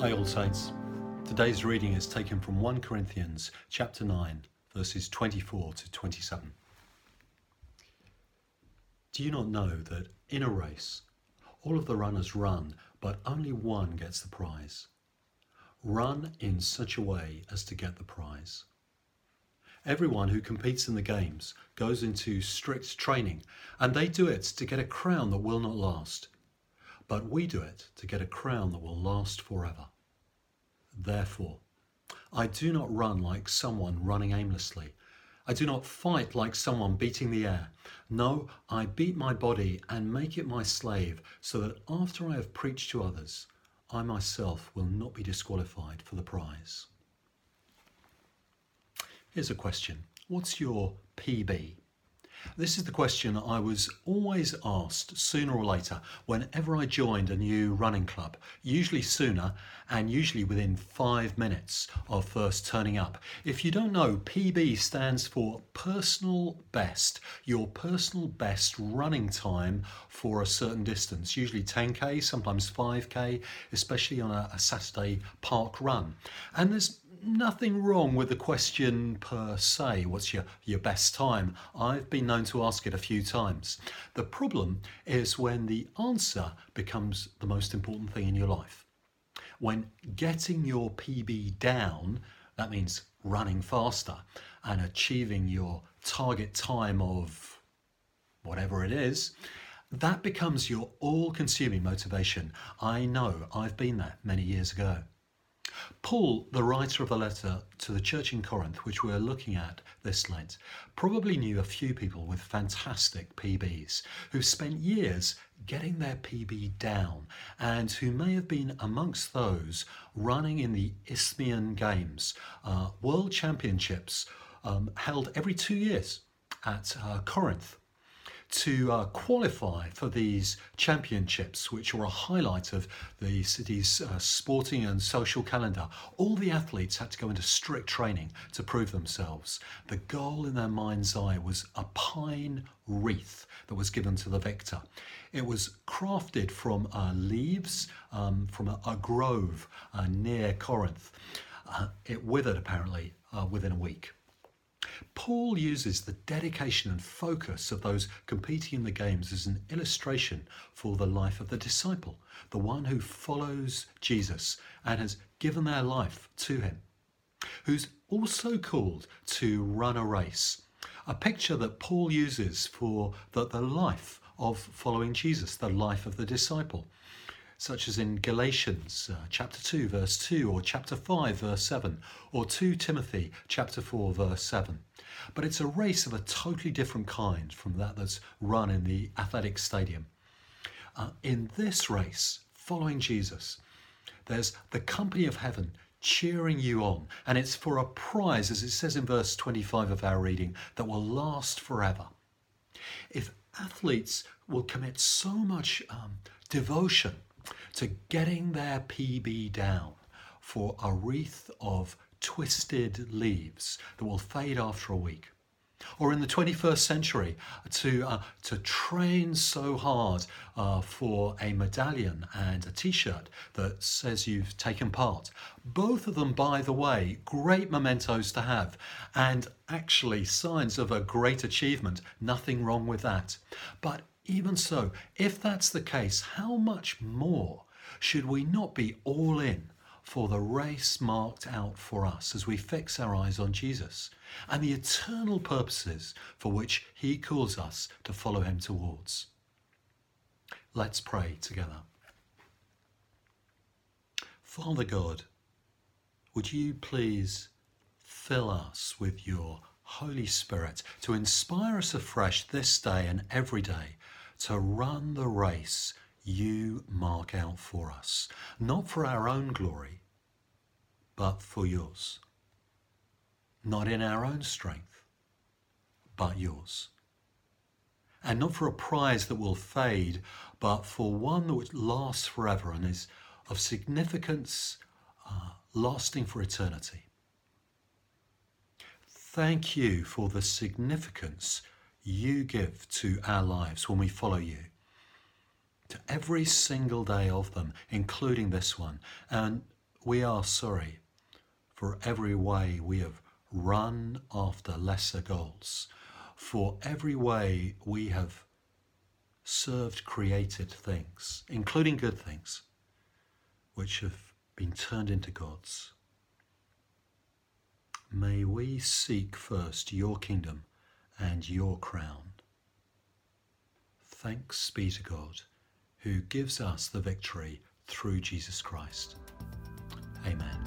Hi, All Saints. Today's reading is taken from 1 Corinthians chapter 9, verses 24 to 27. Do you not know that in a race, all of the runners run, but only one gets the prize? Run in such a way as to get the prize. Everyone who competes in the games goes into strict training, and they do it to get a crown that will not last but we do it to get a crown that will last forever. Therefore, I do not run like someone running aimlessly. I do not fight like someone beating the air. No, I beat my body and make it my slave, so that after I have preached to others, I myself will not be disqualified for the prize. Here's a question What's your PB? This is the question I was always asked sooner or later whenever I joined a new running club, usually sooner and usually within five minutes of first turning up. If you don't know, PB stands for personal best, your personal best running time for a certain distance, usually 10k, sometimes 5k, especially on a, a Saturday park run. And there's nothing wrong with the question per se, what's your, your best time? I've been known to ask it a few times. The problem is when the answer becomes the most important thing in your life. When getting your PB down, that means running faster and achieving your target time of whatever it is, that becomes your all consuming motivation. I know, I've been there many years ago. Paul, the writer of the letter to the church in Corinth, which we're looking at this Lent, probably knew a few people with fantastic PBs who spent years getting their PB down and who may have been amongst those running in the Isthmian Games, uh, world championships um, held every two years at uh, Corinth to uh, qualify for these championships, which were a highlight of the city's uh, sporting and social calendar, all the athletes had to go into strict training to prove themselves. The goal in their mind's eye was a pine wreath that was given to the victor. It was crafted from uh, leaves um, from a, a grove uh, near Corinth. Uh, it withered apparently uh, within a week. Paul uses the dedication and focus of those competing in the games as an illustration for the life of the disciple, the one who follows Jesus and has given their life to him, who's also called to run a race. A picture that Paul uses for the, the life of following Jesus, the life of the disciple such as in Galatians uh, chapter 2 verse 2 or chapter 5 verse 7 or 2 Timothy chapter 4 verse 7. But it's a race of a totally different kind from that that's run in the athletic stadium. Uh, in this race, following Jesus, there's the company of heaven cheering you on, and it's for a prize, as it says in verse 25 of our reading, that will last forever. If athletes will commit so much um, devotion to getting their PB down for a wreath of twisted leaves that will fade after a week. Or in the 21st century, to, uh, to train so hard uh, for a medallion and a t shirt that says you've taken part. Both of them, by the way, great mementos to have, and actually signs of a great achievement. Nothing wrong with that. But even so, if that's the case, how much more should we not be all in for the race marked out for us as we fix our eyes on Jesus and the eternal purposes for which He calls us to follow Him towards? Let's pray together. Father God, would you please fill us with your Holy Spirit to inspire us afresh this day and every day to run the race you mark out for us, not for our own glory, but for yours. Not in our own strength, but yours. And not for a prize that will fade, but for one that lasts forever and is of significance uh, lasting for eternity. Thank you for the significance you give to our lives when we follow you. To every single day of them, including this one. And We are sorry for every way we have run after lesser goals, for every way we have served created things, including good things, which have been turned into gods. May we seek first your kingdom and your crown. Thanks be to God, who gives us the victory through Jesus Christ. Amen.